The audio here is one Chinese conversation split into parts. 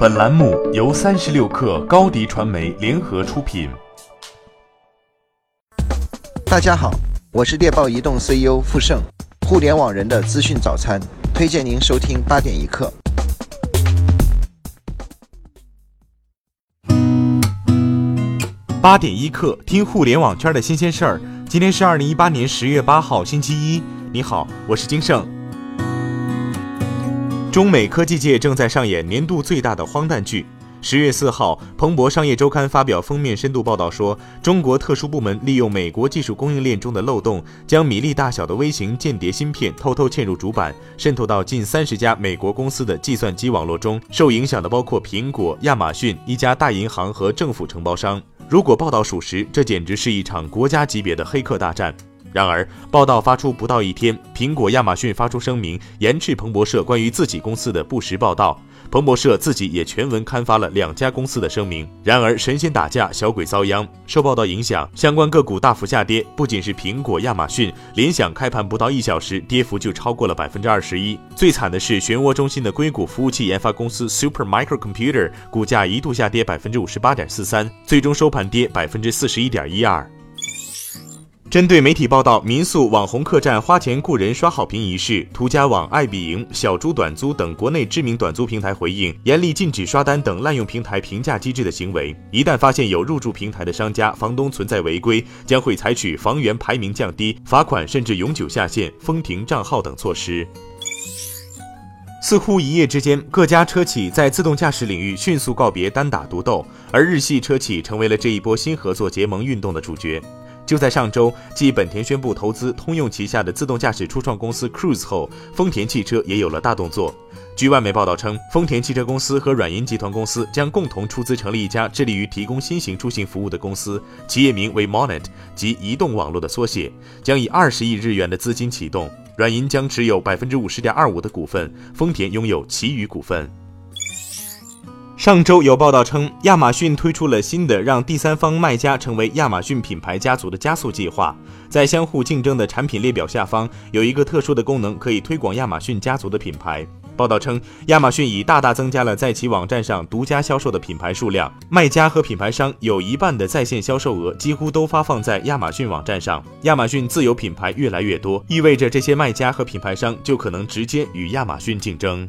本栏目由三十六氪高低传媒联合出品。大家好，我是猎豹移动 CEO 傅盛，互联网人的资讯早餐，推荐您收听八点一刻。八点一刻，听互联网圈的新鲜事儿。今天是二零一八年十月八号，星期一。你好，我是金盛。中美科技界正在上演年度最大的荒诞剧。十月四号，彭博商业周刊发表封面深度报道说，中国特殊部门利用美国技术供应链中的漏洞，将米粒大小的微型间谍芯片偷偷嵌入主板，渗透到近三十家美国公司的计算机网络中。受影响的包括苹果、亚马逊、一家大银行和政府承包商。如果报道属实，这简直是一场国家级别的黑客大战。然而，报道发出不到一天，苹果、亚马逊发出声明，严斥彭博社关于自己公司的不实报道。彭博社自己也全文刊发了两家公司的声明。然而，神仙打架，小鬼遭殃。受报道影响，相关个股大幅下跌，不仅是苹果、亚马逊，联想开盘不到一小时，跌幅就超过了百分之二十一。最惨的是，漩涡中心的硅谷服务器研发公司 Super Micro Computer，股价一度下跌百分之五十八点四三，最终收盘跌百分之四十一点一二。针对媒体报道民宿网红客栈花钱雇人刷好评一事，途家网、爱彼迎、小猪短租等国内知名短租平台回应，严厉禁止刷单等滥用平台评价机制的行为。一旦发现有入驻平台的商家、房东存在违规，将会采取房源排名降低、罚款甚至永久下线、封停账号等措施。似乎一夜之间，各家车企在自动驾驶领域迅速告别单打独斗，而日系车企成为了这一波新合作结盟运动的主角。就在上周，继本田宣布投资通用旗下的自动驾驶初创公司 Cruise 后，丰田汽车也有了大动作。据外媒报道称，丰田汽车公司和软银集团公司将共同出资成立一家致力于提供新型出行服务的公司，企业名为 Monet，即移动网络的缩写，将以二十亿日元的资金启动。软银将持有百分之五十点二五的股份，丰田拥有其余股份。上周有报道称，亚马逊推出了新的让第三方卖家成为亚马逊品牌家族的加速计划。在相互竞争的产品列表下方，有一个特殊的功能，可以推广亚马逊家族的品牌。报道称，亚马逊已大大增加了在其网站上独家销售的品牌数量，卖家和品牌商有一半的在线销售额几乎都发放在亚马逊网站上。亚马逊自有品牌越来越多，意味着这些卖家和品牌商就可能直接与亚马逊竞争。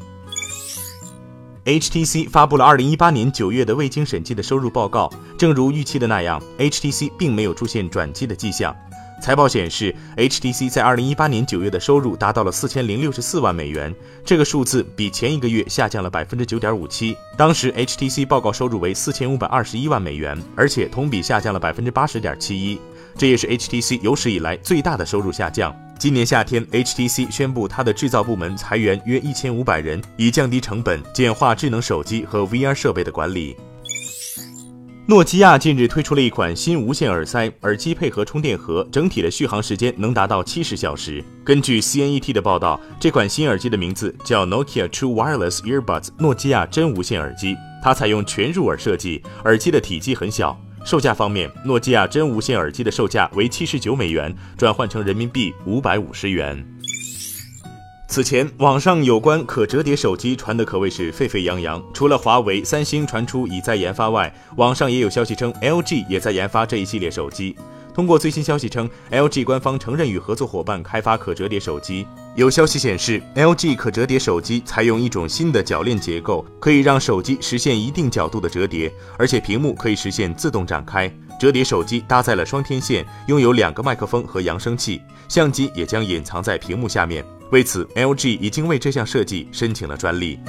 HTC 发布了2018年9月的未经审计的收入报告，正如预期的那样，HTC 并没有出现转机的迹象。财报显示，HTC 在2018年9月的收入达到了4064万美元，这个数字比前一个月下降了9.57%。当时 HTC 报告收入为4521万美元，而且同比下降了80.71%，这也是 HTC 有史以来最大的收入下降。今年夏天，HTC 宣布它的制造部门裁员约一千五百人，以降低成本、简化智能手机和 VR 设备的管理。诺基亚近日推出了一款新无线耳塞，耳机配合充电盒，整体的续航时间能达到七十小时。根据 CNET 的报道，这款新耳机的名字叫 Nokia True Wireless Earbuds，诺基亚真无线耳机。它采用全入耳设计，耳机的体积很小。售价方面，诺基亚真无线耳机的售价为七十九美元，转换成人民币五百五十元。此前，网上有关可折叠手机传的可谓是沸沸扬扬。除了华为、三星传出已在研发外，网上也有消息称 LG 也在研发这一系列手机。通过最新消息称，LG 官方承认与合作伙伴开发可折叠手机。有消息显示，LG 可折叠手机采用一种新的铰链结构，可以让手机实现一定角度的折叠，而且屏幕可以实现自动展开。折叠手机搭载了双天线，拥有两个麦克风和扬声器，相机也将隐藏在屏幕下面。为此，LG 已经为这项设计申请了专利。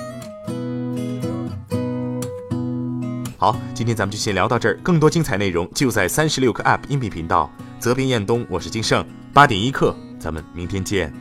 好，今天咱们就先聊到这儿，更多精彩内容就在三十六课 App 音频频道。责编：彦东，我是金盛，八点一刻，咱们明天见。